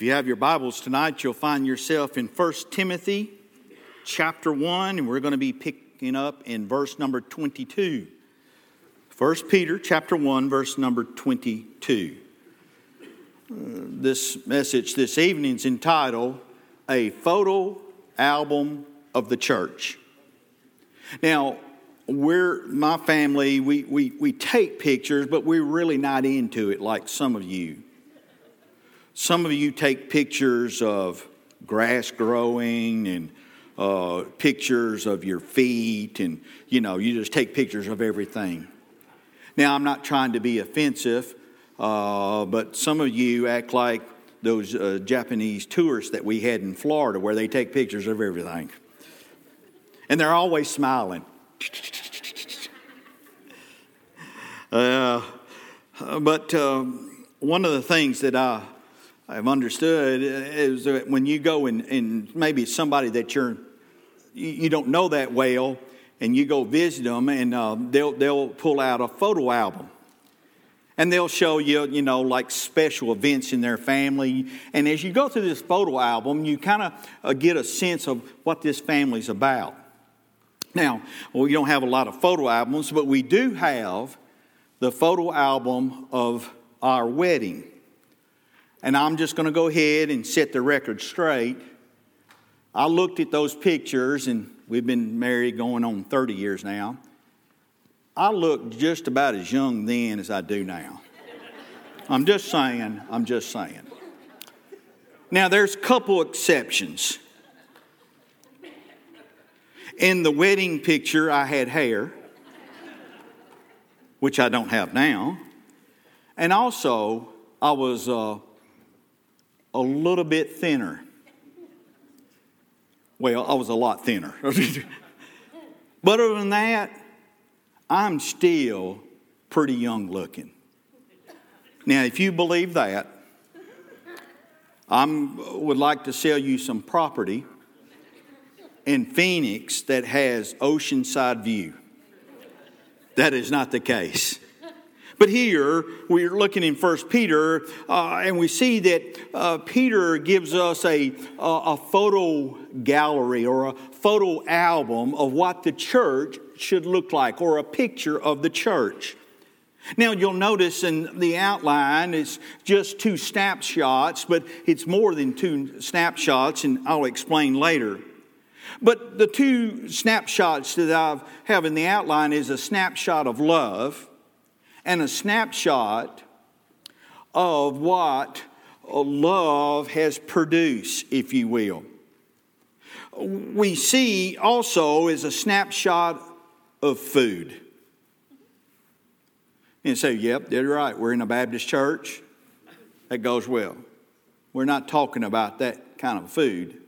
If you have your Bibles tonight, you'll find yourself in 1 Timothy chapter 1, and we're going to be picking up in verse number 22. 1 Peter chapter 1, verse number 22. Uh, this message this evening is entitled A Photo Album of the Church. Now, we're my family, we, we, we take pictures, but we're really not into it like some of you. Some of you take pictures of grass growing and uh, pictures of your feet, and you know, you just take pictures of everything. Now, I'm not trying to be offensive, uh, but some of you act like those uh, Japanese tourists that we had in Florida where they take pictures of everything. And they're always smiling. Uh, but um, one of the things that I, I've understood is that when you go and, and maybe somebody that you're, you don't know that well, and you go visit them, and uh, they'll, they'll pull out a photo album. And they'll show you, you know, like special events in their family. And as you go through this photo album, you kind of uh, get a sense of what this family's about. Now, well, we don't have a lot of photo albums, but we do have the photo album of our wedding. And I'm just going to go ahead and set the record straight. I looked at those pictures, and we've been married going on 30 years now. I looked just about as young then as I do now. I'm just saying, I'm just saying. Now, there's a couple exceptions. In the wedding picture, I had hair which I don't have now. And also, I was uh, a little bit thinner. Well, I was a lot thinner. but other than that, I'm still pretty young looking. Now, if you believe that, I would like to sell you some property in Phoenix that has oceanside view. That is not the case. But here we're looking in First Peter, uh, and we see that uh, Peter gives us a, a, a photo gallery or a photo album of what the church should look like, or a picture of the church. Now, you'll notice in the outline it's just two snapshots, but it's more than two snapshots, and I'll explain later. But the two snapshots that I have in the outline is a snapshot of love and a snapshot of what love has produced, if you will. We see also is a snapshot of food. And say, yep, they're right. We're in a Baptist church. That goes well. We're not talking about that kind of food.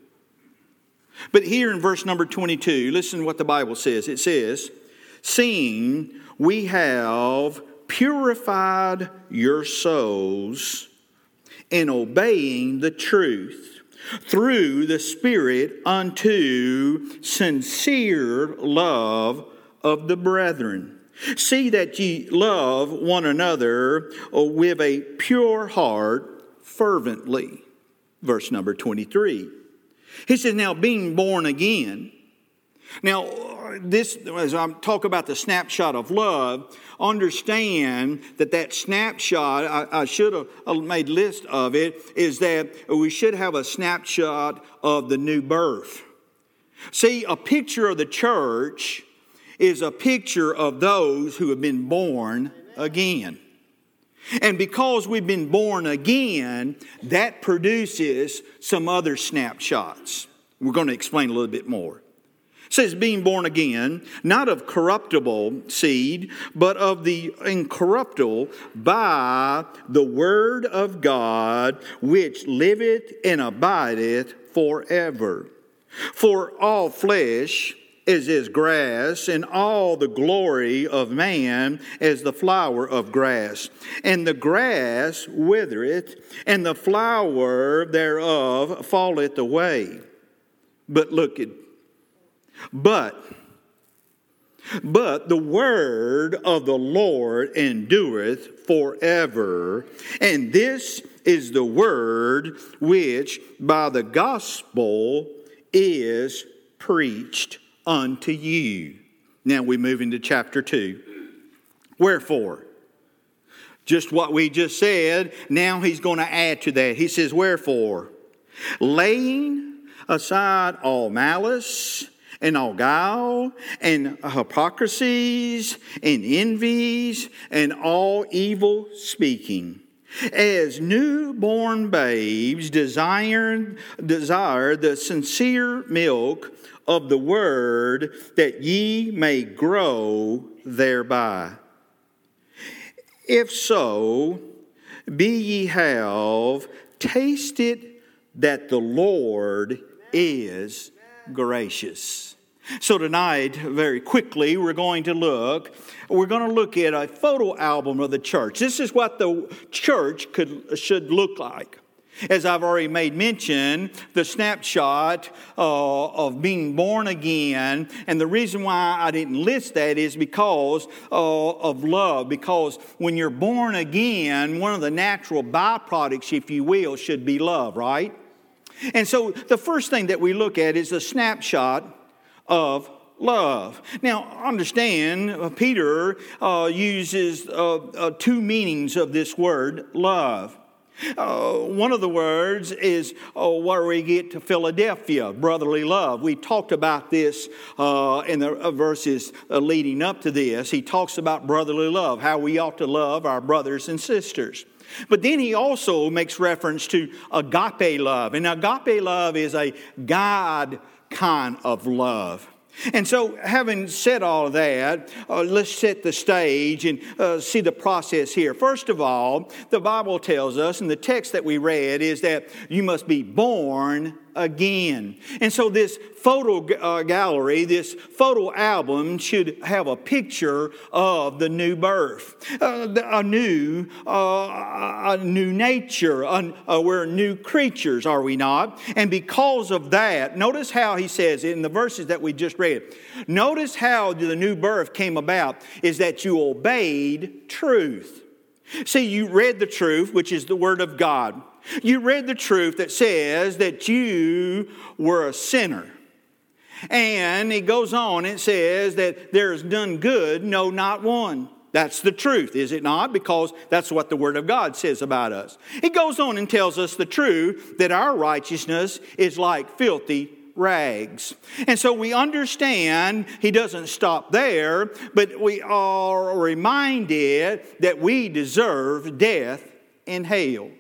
But here in verse number 22, listen to what the Bible says. It says, Seeing we have purified your souls in obeying the truth through the Spirit unto sincere love of the brethren. See that ye love one another uh, with a pure heart fervently. Verse number 23. He says, now being born again. Now, uh, this, as I talk about the snapshot of love, understand that that snapshot, I, I should have uh, made list of it, is that we should have a snapshot of the new birth. See, a picture of the church is a picture of those who have been born again. And because we've been born again, that produces some other snapshots. We're going to explain a little bit more. Says, being born again, not of corruptible seed, but of the incorruptible by the word of God, which liveth and abideth forever. For all flesh, is as grass, and all the glory of man as the flower of grass. And the grass withereth, and the flower thereof falleth away. But look at, but, but the word of the Lord endureth forever. And this is the word which by the gospel is preached unto you. Now we move into chapter 2. Wherefore? Just what we just said, now he's going to add to that. He says, Wherefore? Laying aside all malice and all guile and hypocrisies and envies and all evil speaking. As newborn babes desire, desire the sincere milk of the word that ye may grow thereby. If so, be ye have tasted that the Lord is gracious. So tonight, very quickly, we're going to look. We're going to look at a photo album of the church. This is what the church could should look like. As I've already made mention, the snapshot uh, of being born again, and the reason why I didn't list that is because uh, of love. Because when you're born again, one of the natural byproducts, if you will, should be love, right? And so the first thing that we look at is a snapshot of love. Now, understand, uh, Peter uh, uses uh, uh, two meanings of this word, love. Uh, one of the words is oh, where we get to Philadelphia, brotherly love. We talked about this uh, in the verses leading up to this. He talks about brotherly love, how we ought to love our brothers and sisters. But then he also makes reference to agape love. And agape love is a God kind of love. And so, having said all of that, uh, let's set the stage and uh, see the process here. First of all, the Bible tells us, and the text that we read is that you must be born again. And so, this photo uh, gallery, this photo album should have a picture of the new birth, uh, a new, uh, a new nature. Uh, we're new creatures, are we not? And because of that, notice how he says in the verses that we just read. Notice how the new birth came about is that you obeyed truth. See, you read the truth, which is the Word of God. You read the truth that says that you were a sinner. And it goes on, it says that there is none good, no, not one. That's the truth, is it not? Because that's what the Word of God says about us. It goes on and tells us the truth that our righteousness is like filthy rags. And so we understand he doesn't stop there, but we are reminded that we deserve death in hell.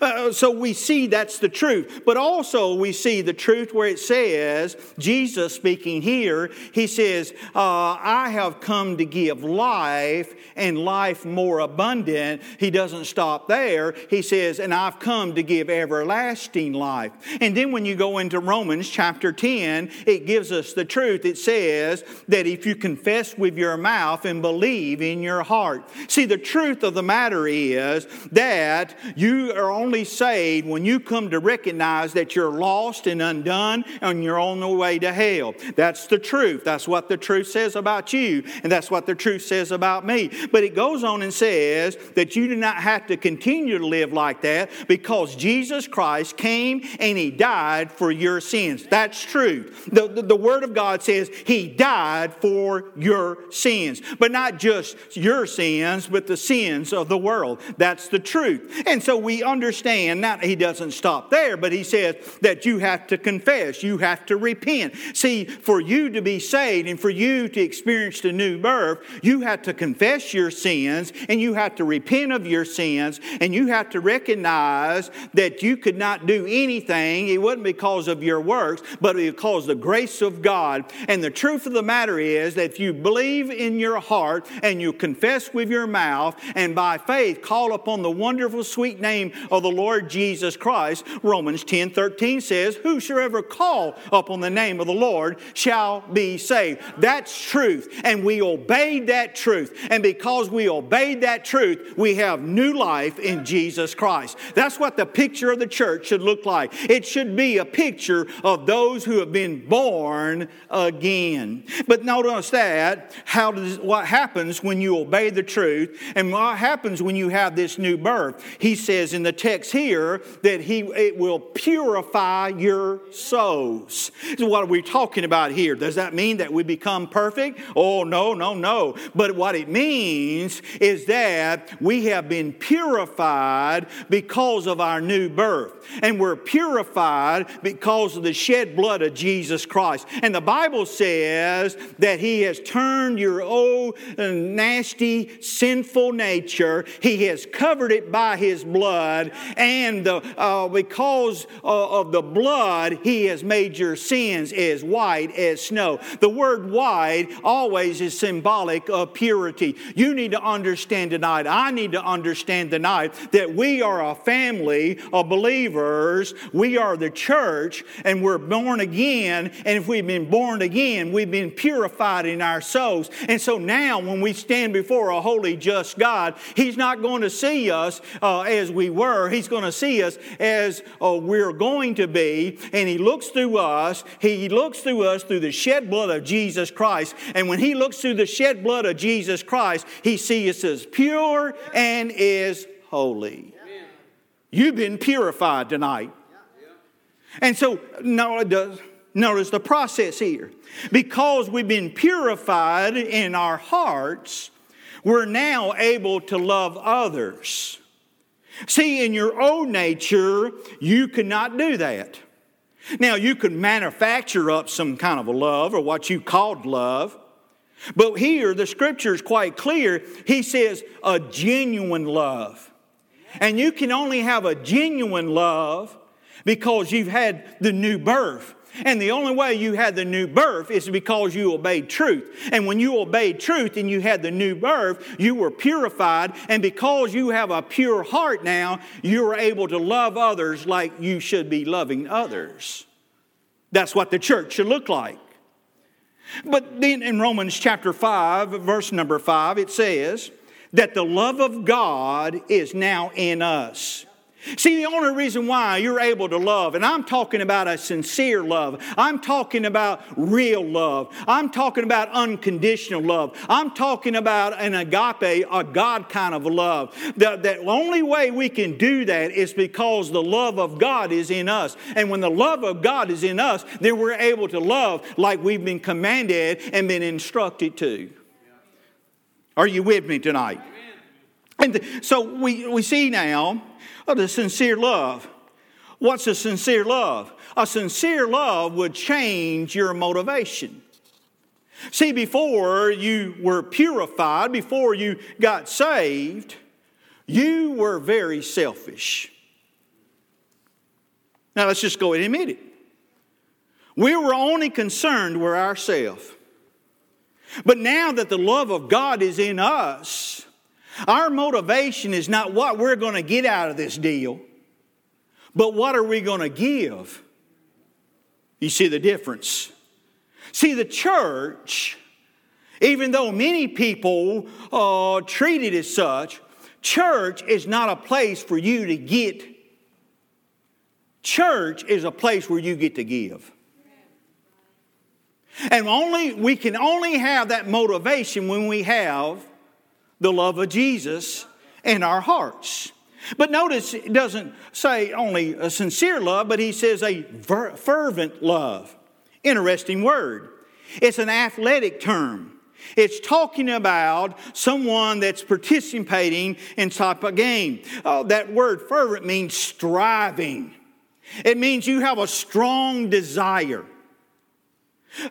Uh, so we see that's the truth. But also we see the truth where it says, Jesus speaking here, he says, uh, I have come to give life and life more abundant. He doesn't stop there. He says, and I've come to give everlasting life. And then when you go into Romans chapter 10, it gives us the truth. It says that if you confess with your mouth and believe in your heart. See, the truth of the matter is that you are are only saved when you come to recognize that you're lost and undone and you're on the way to hell. That's the truth. That's what the truth says about you, and that's what the truth says about me. But it goes on and says that you do not have to continue to live like that because Jesus Christ came and He died for your sins. That's true. The, the, the Word of God says He died for your sins, but not just your sins, but the sins of the world. That's the truth. And so we understand understand, not he doesn't stop there, but he says that you have to confess, you have to repent. See, for you to be saved and for you to experience the new birth, you have to confess your sins and you have to repent of your sins and you have to recognize that you could not do anything. It wasn't because of your works, but because the grace of God. And the truth of the matter is that if you believe in your heart and you confess with your mouth and by faith call upon the wonderful sweet name of the Lord Jesus Christ, Romans 10 13 says, Whosoever call upon the name of the Lord shall be saved. That's truth. And we obeyed that truth. And because we obeyed that truth, we have new life in Jesus Christ. That's what the picture of the church should look like. It should be a picture of those who have been born again. But notice that, how does, what happens when you obey the truth and what happens when you have this new birth. He says in the text here that he it will purify your souls. So what are we talking about here? Does that mean that we become perfect? Oh no, no, no. But what it means is that we have been purified because of our new birth. And we're purified because of the shed blood of Jesus Christ. And the Bible says that he has turned your old uh, nasty sinful nature, he has covered it by his blood, and uh, uh, because uh, of the blood, he has made your sins as white as snow. The word white always is symbolic of purity. You need to understand tonight, I need to understand tonight that we are a family of believers, we are the church, and we're born again. And if we've been born again, we've been purified in our souls. And so now, when we stand before a holy, just God, He's not going to see us uh, as we were. He's going to see us as uh, we're going to be. And He looks through us. He looks through us through the shed blood of Jesus Christ. And when He looks through the shed blood of Jesus Christ, He sees us as pure and is holy. You've been purified tonight. And so, notice the process here. Because we've been purified in our hearts, we're now able to love others. See, in your own nature, you cannot do that. Now, you could manufacture up some kind of a love or what you called love. But here, the scripture is quite clear. He says a genuine love. And you can only have a genuine love because you've had the new birth. And the only way you had the new birth is because you obeyed truth. And when you obeyed truth and you had the new birth, you were purified. And because you have a pure heart now, you're able to love others like you should be loving others. That's what the church should look like. But then in Romans chapter 5, verse number 5, it says that the love of God is now in us. See, the only reason why you're able to love, and I'm talking about a sincere love, I'm talking about real love, I'm talking about unconditional love, I'm talking about an agape, a God kind of love. The, the only way we can do that is because the love of God is in us. And when the love of God is in us, then we're able to love like we've been commanded and been instructed to. Are you with me tonight? And the, so we, we see now of the sincere love. What's a sincere love? A sincere love would change your motivation. See, before you were purified, before you got saved, you were very selfish. Now, let's just go and admit it. We were only concerned with ourselves. But now that the love of God is in us, our motivation is not what we're going to get out of this deal, but what are we going to give? You see the difference. See, the church, even though many people uh, treat it as such, church is not a place for you to get. Church is a place where you get to give. And only we can only have that motivation when we have the love of Jesus in our hearts. But notice it doesn't say only a sincere love, but he says a fervent love. Interesting word. It's an athletic term. It's talking about someone that's participating in type of game. Oh, that word fervent means striving. It means you have a strong desire.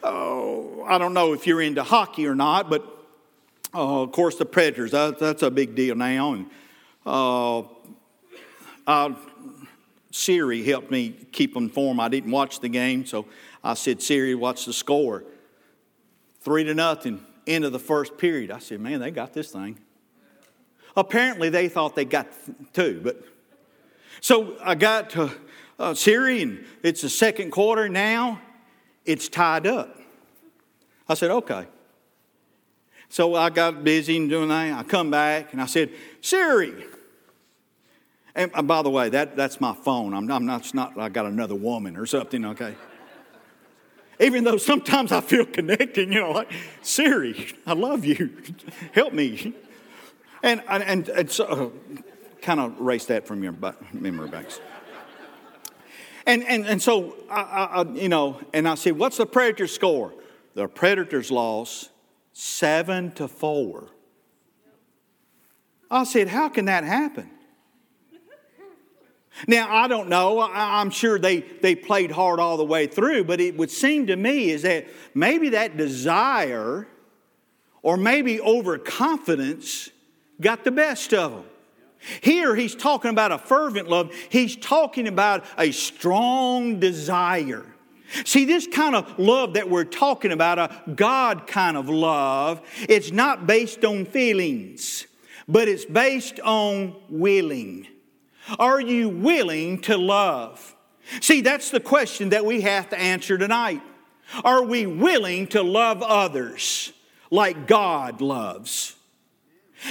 Oh, I don't know if you're into hockey or not, but uh, of course, the Predators, that, that's a big deal now. And uh, uh, Siri helped me keep informed. I didn't watch the game, so I said, Siri, watch the score. Three to nothing, end of the first period. I said, man, they got this thing. Apparently, they thought they got two, but so I got to uh, Siri, and it's the second quarter now. It's tied up. I said, okay. So I got busy and doing that. I come back and I said, Siri. And uh, by the way, that, that's my phone. I'm, I'm not, not I got another woman or something, okay? Even though sometimes I feel connected, you know, like, Siri, I love you. Help me. And, and, and so, kind of erase that from your memory banks. And, and, and so, I, I, you know, and I said, what's the Predator score? The Predators lost seven to four. I said, how can that happen? Now, I don't know. I'm sure they, they played hard all the way through, but it would seem to me is that maybe that desire or maybe overconfidence got the best of them. Here, he's talking about a fervent love, he's talking about a strong desire. See, this kind of love that we're talking about, a God kind of love, it's not based on feelings, but it's based on willing. Are you willing to love? See, that's the question that we have to answer tonight. Are we willing to love others like God loves?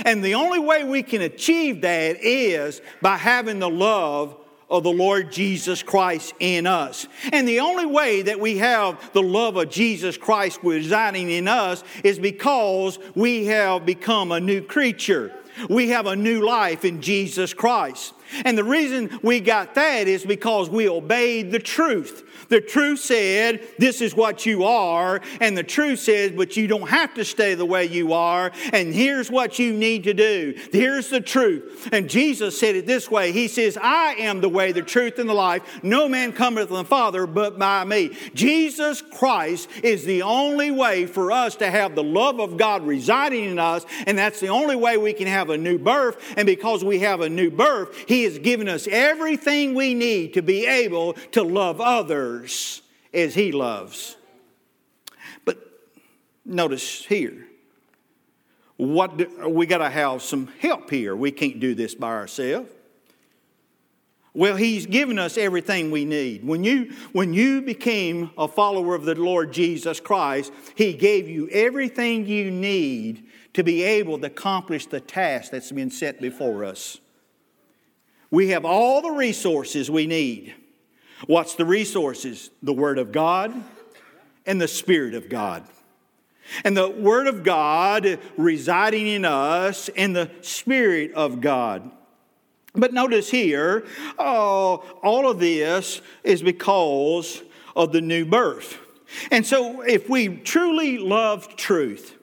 And the only way we can achieve that is by having the love of the Lord Jesus Christ in us. And the only way that we have the love of Jesus Christ residing in us is because we have become a new creature. We have a new life in Jesus Christ. And the reason we got that is because we obeyed the truth. The truth said, This is what you are. And the truth says, But you don't have to stay the way you are. And here's what you need to do. Here's the truth. And Jesus said it this way He says, I am the way, the truth, and the life. No man cometh to the Father but by me. Jesus Christ is the only way for us to have the love of God residing in us. And that's the only way we can have a new birth. And because we have a new birth, He has given us everything we need to be able to love others others as He loves. But notice here, what do, we got to have some help here. We can't do this by ourselves. Well, He's given us everything we need. When you, when you became a follower of the Lord Jesus Christ, He gave you everything you need to be able to accomplish the task that's been set before us. We have all the resources we need. What's the resources? The Word of God and the Spirit of God. And the Word of God residing in us and the Spirit of God. But notice here, oh, all of this is because of the new birth. And so, if we truly love truth,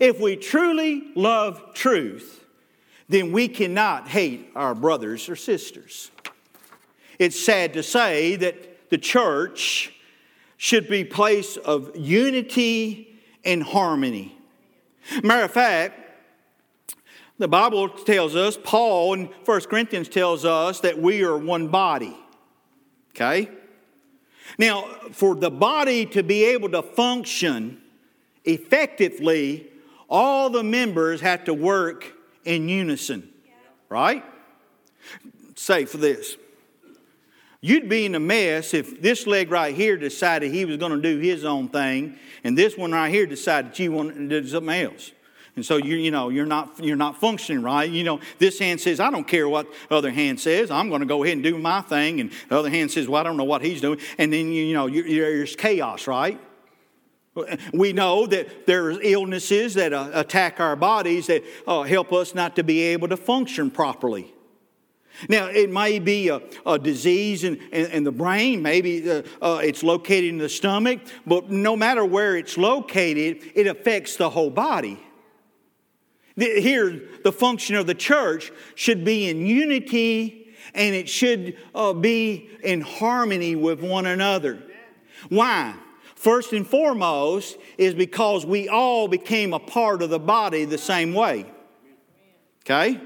if we truly love truth, then we cannot hate our brothers or sisters. It's sad to say that the church should be a place of unity and harmony. Matter of fact, the Bible tells us, Paul in 1 Corinthians tells us that we are one body. Okay? Now, for the body to be able to function effectively, all the members have to work in unison. Right? Say for this You'd be in a mess if this leg right here decided he was going to do his own thing, and this one right here decided you want to do something else. And so you you know you're not you're not functioning right. You know this hand says I don't care what the other hand says. I'm going to go ahead and do my thing, and the other hand says well I don't know what he's doing. And then you know there's chaos, right? We know that there's illnesses that uh, attack our bodies that uh, help us not to be able to function properly. Now, it may be a, a disease in, in, in, the brain, maybe uh, uh, it's located in the stomach, but no matter where it's located, it affects the whole body. Here, the function of the church should be in unity and it should uh, be in harmony with one another. Why? First and foremost is because we all became a part of the body the same way. Okay?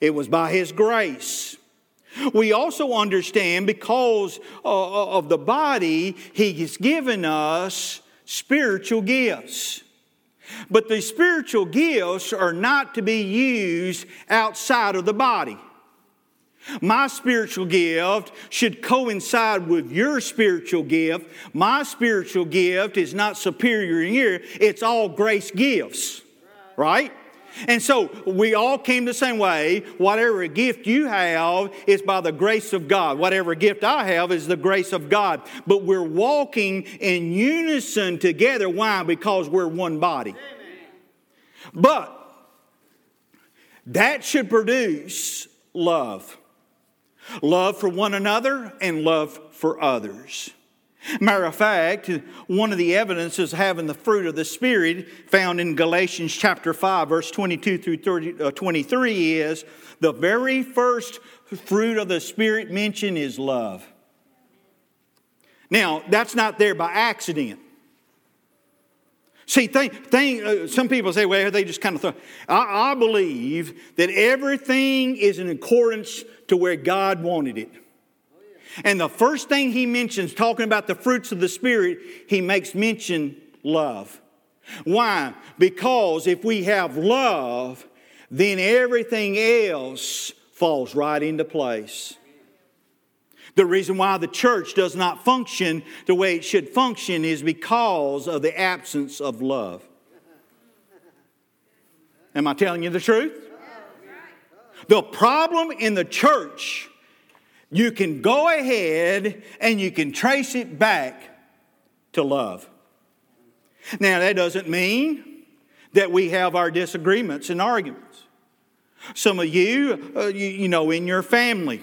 It was by His grace. We also understand because uh, uh, of the body, He has given us spiritual gifts. But the spiritual gifts are not to be used outside of the body. My spiritual gift should coincide with your spiritual gift. My spiritual gift is not superior in here, it's all grace gifts, right? And so we all came the same way. Whatever gift you have is by the grace of God. Whatever gift I have is the grace of God. But we're walking in unison together. Why? Because we're one body. But that should produce love love for one another and love for others. Matter of fact, one of the evidences having the fruit of the Spirit found in Galatians chapter 5, verse 22 through 30, uh, 23 is the very first fruit of the Spirit mentioned is love. Now, that's not there by accident. See, think, think, uh, some people say, well, they just kind of thought. I, I believe that everything is in accordance to where God wanted it. And the first thing he mentions, talking about the fruits of the Spirit, he makes mention love. Why? Because if we have love, then everything else falls right into place. The reason why the church does not function the way it should function is because of the absence of love. Am I telling you the truth? The problem in the church you can go ahead and you can trace it back to love. Now, that doesn't mean that we have our disagreements and arguments. Some of you, uh, you, you, know, in your family,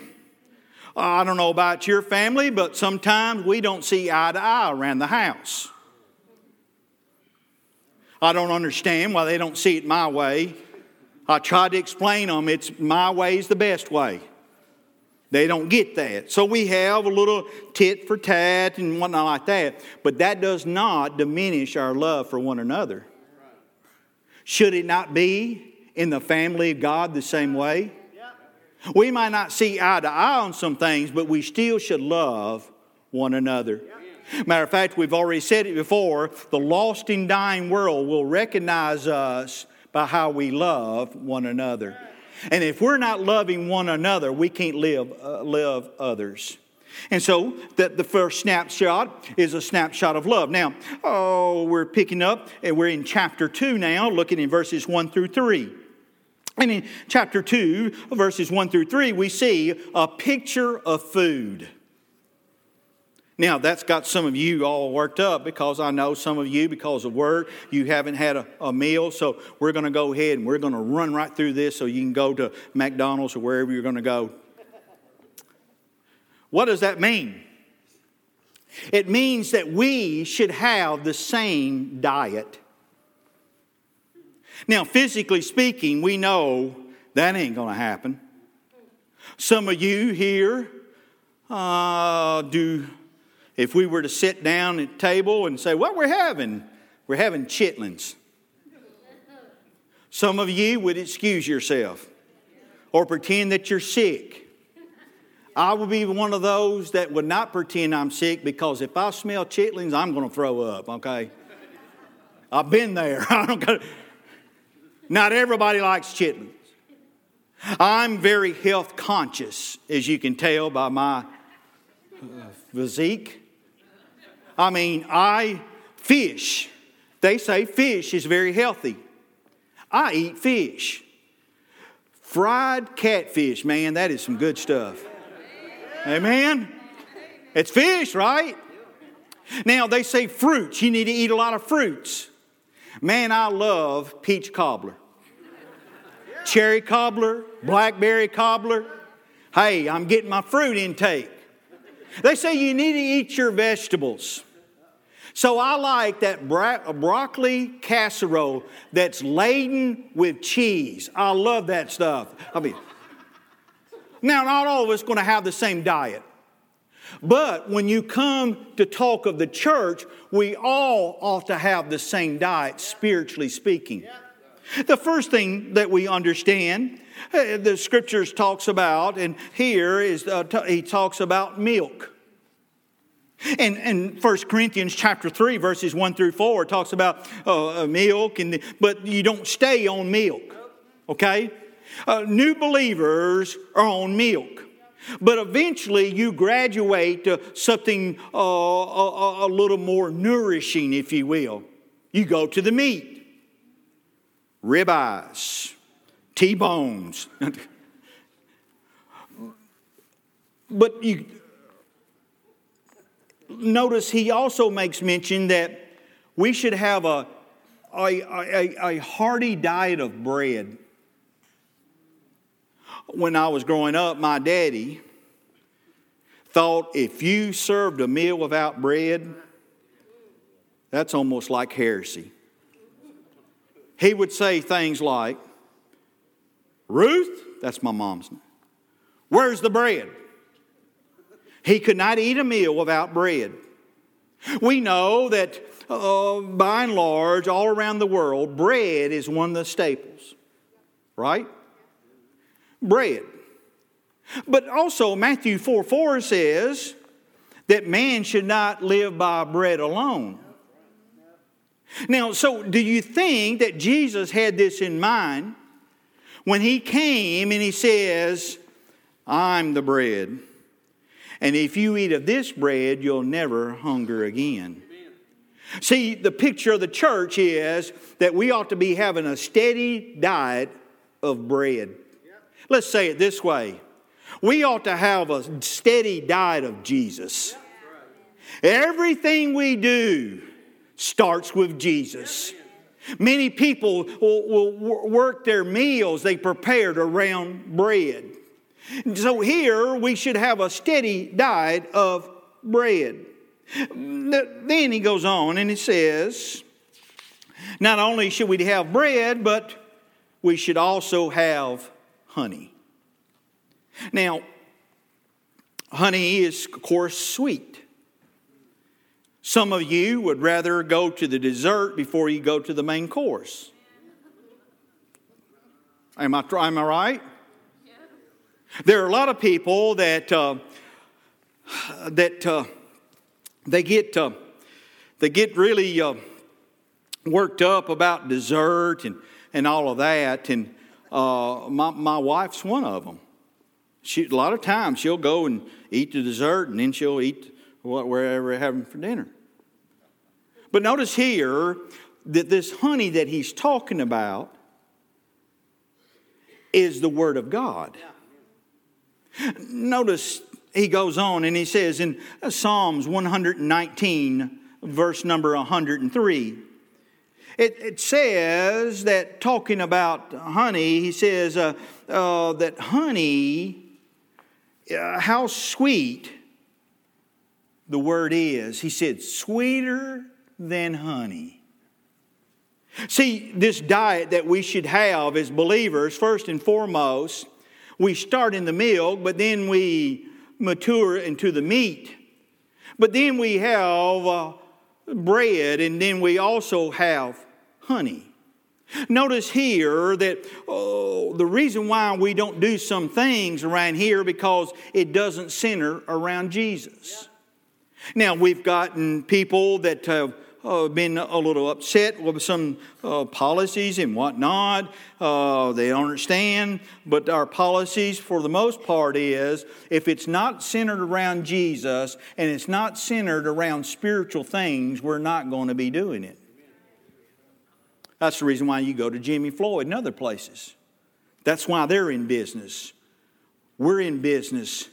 I don't know about your family, but sometimes we don't see eye to eye around the house. I don't understand why they don't see it my way. I tried to explain them, it's my way is the best way. They don't get that. So we have a little tit for tat and whatnot like that. But that does not diminish our love for one another. Should it not be in the family of God the same way? We might not see eye to eye on some things, but we still should love one another. Matter of fact, we've already said it before the lost and dying world will recognize us by how we love one another. And if we're not loving one another, we can't live, uh, live others. And so that the first snapshot is a snapshot of love. Now, oh, we're picking up and we're in chapter 2 now, looking in verses 1 through 3. And in chapter 2, verses 1 through 3, we see a picture of food. Now, that's got some of you all worked up because I know some of you, because of work, you haven't had a, a meal. So we're going to go ahead and we're going to run right through this so you can go to McDonald's or wherever you're going to go. What does that mean? It means that we should have the same diet. Now, physically speaking, we know that ain't going to happen. Some of you here uh, do if we were to sit down at table and say, What we're having? We're having chitlins. Some of you would excuse yourself or pretend that you're sick. I would be one of those that would not pretend I'm sick because if I smell chitlins, I'm going to throw up, okay? I've been there. I don't not everybody likes chitlins. I'm very health conscious, as you can tell by my uh, physique. I mean, I fish. They say fish is very healthy. I eat fish. Fried catfish, man, that is some good stuff. Amen? It's fish, right? Now, they say fruits. You need to eat a lot of fruits. Man, I love peach cobbler, cherry cobbler, blackberry cobbler. Hey, I'm getting my fruit intake. They say you need to eat your vegetables. So I like that bro- broccoli casserole that's laden with cheese. I love that stuff. I mean, now not all of us going to have the same diet. But when you come to talk of the church, we all ought to have the same diet, spiritually speaking. The first thing that we understand, uh, the scriptures talks about, and here is uh, he talks about milk. And in 1 Corinthians chapter 3, verses 1 through 4, talks about uh, milk, and, but you don't stay on milk, okay? Uh, new believers are on milk. But eventually you graduate to something uh, a, a little more nourishing, if you will. You go to the meat, ribeyes, T bones. but you, notice he also makes mention that we should have a, a, a, a hearty diet of bread. when I was growing up, my daddy thought if you served a meal without bread, that's almost like heresy. He would say things like, Ruth, that's my mom's name, where's the bread? He could not eat a meal without bread. We know that uh, by and large, all around the world, bread is one of the staples, right? Bread. But also, Matthew 4 4 says that man should not live by bread alone. Now, so do you think that Jesus had this in mind when he came and he says, I'm the bread? And if you eat of this bread, you'll never hunger again. See, the picture of the church is that we ought to be having a steady diet of bread. Let's say it this way we ought to have a steady diet of Jesus. Everything we do starts with Jesus. Many people will, will work their meals they prepared around bread. So here we should have a steady diet of bread. Then he goes on and he says, not only should we have bread, but we should also have honey. Now, honey is, of course, sweet. Some of you would rather go to the dessert before you go to the main course. Am I, am I right? There are a lot of people that uh, that uh, they get uh, they get really uh, worked up about dessert and and all of that. And uh, my my wife's one of them. She a lot of times she'll go and eat the dessert and then she'll eat wherever we're having for dinner. But notice here that this honey that he's talking about is the Word of God. Yeah. Notice he goes on and he says in Psalms 119, verse number 103, it, it says that talking about honey, he says uh, uh, that honey, uh, how sweet the word is. He said, sweeter than honey. See, this diet that we should have as believers, first and foremost, we start in the milk, but then we mature into the meat. But then we have uh, bread, and then we also have honey. Notice here that oh, the reason why we don't do some things around here because it doesn't center around Jesus. Now we've gotten people that have uh, been a little upset with some uh, policies and whatnot. Uh, they don't understand, but our policies, for the most part, is if it's not centered around Jesus and it's not centered around spiritual things, we're not going to be doing it. That's the reason why you go to Jimmy Floyd and other places. That's why they're in business. We're in business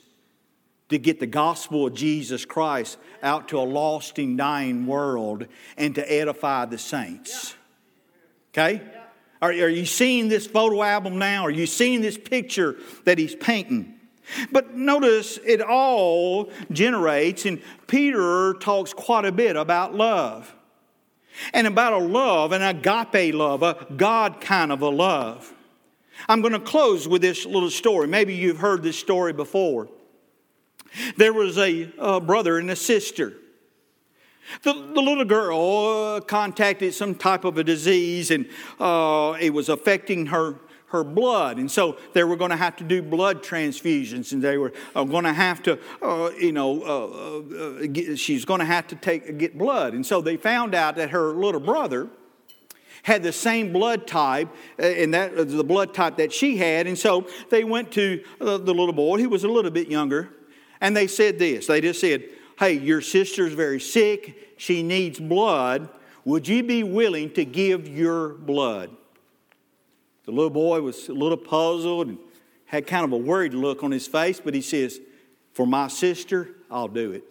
to get the gospel of Jesus Christ out to a lost and dying world and to edify the saints. Okay? Are, are you seeing this photo album now? Are you seeing this picture that he's painting? But notice it all generates, and Peter talks quite a bit about love. And about a love, an agape love, a God kind of a love. I'm going to close with this little story. Maybe you've heard this story before. There was a, a brother and a sister. The, the little girl uh, contacted some type of a disease and uh, it was affecting her, her blood. And so they were going to have to do blood transfusions and they were uh, going to have to, uh, you know, uh, uh, get, she's going to have to take, get blood. And so they found out that her little brother had the same blood type and that the blood type that she had. And so they went to the little boy, he was a little bit younger, and they said this they just said, Hey, your sister's very sick. She needs blood. Would you be willing to give your blood? The little boy was a little puzzled and had kind of a worried look on his face, but he says, For my sister, I'll do it.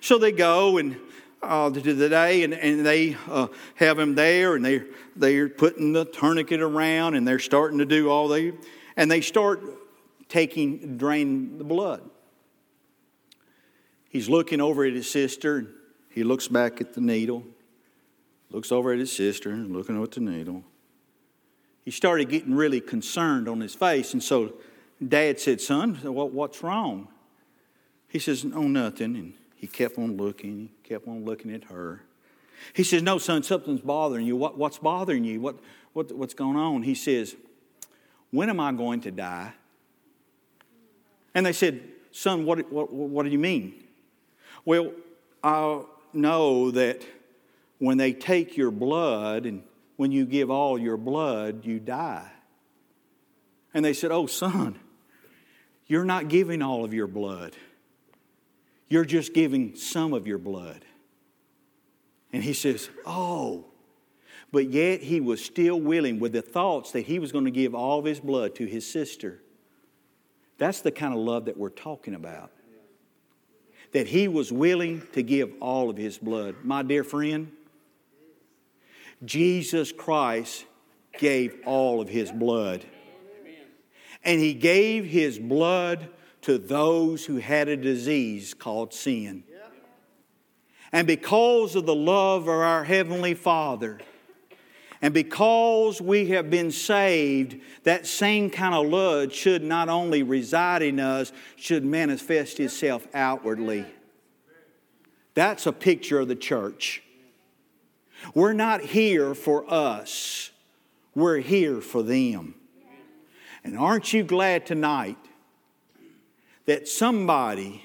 So they go and uh, to the day, and, and they uh, have him there, and they they're putting the tourniquet around, and they're starting to do all they, and they start taking, drain the blood. He's looking over at his sister. He looks back at the needle, looks over at his sister, and looking at the needle. He started getting really concerned on his face, and so Dad said, Son, what, what's wrong? He says, No, nothing. And he kept on looking, he kept on looking at her. He says, No, son, something's bothering you. What, what's bothering you? What, what, what's going on? He says, When am I going to die? And they said, Son, what, what, what do you mean? Well, I know that when they take your blood and when you give all your blood, you die. And they said, Oh, son, you're not giving all of your blood. You're just giving some of your blood. And he says, Oh. But yet he was still willing with the thoughts that he was going to give all of his blood to his sister. That's the kind of love that we're talking about. That he was willing to give all of his blood. My dear friend, Jesus Christ gave all of his blood. And he gave his blood to those who had a disease called sin. And because of the love of our Heavenly Father, and because we have been saved, that same kind of love should not only reside in us, should manifest itself outwardly. That's a picture of the church. We're not here for us, we're here for them. And aren't you glad tonight that somebody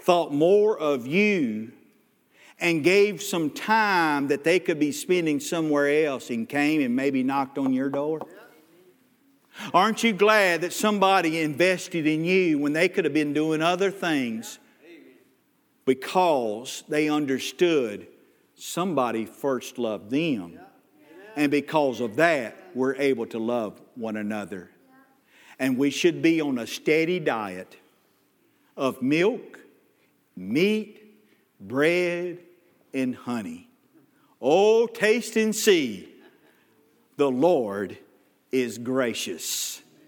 thought more of you and gave some time that they could be spending somewhere else and came and maybe knocked on your door? Aren't you glad that somebody invested in you when they could have been doing other things because they understood somebody first loved them? And because of that, we're able to love one another. And we should be on a steady diet of milk, meat, bread, and honey. Oh, taste and see, the Lord is gracious.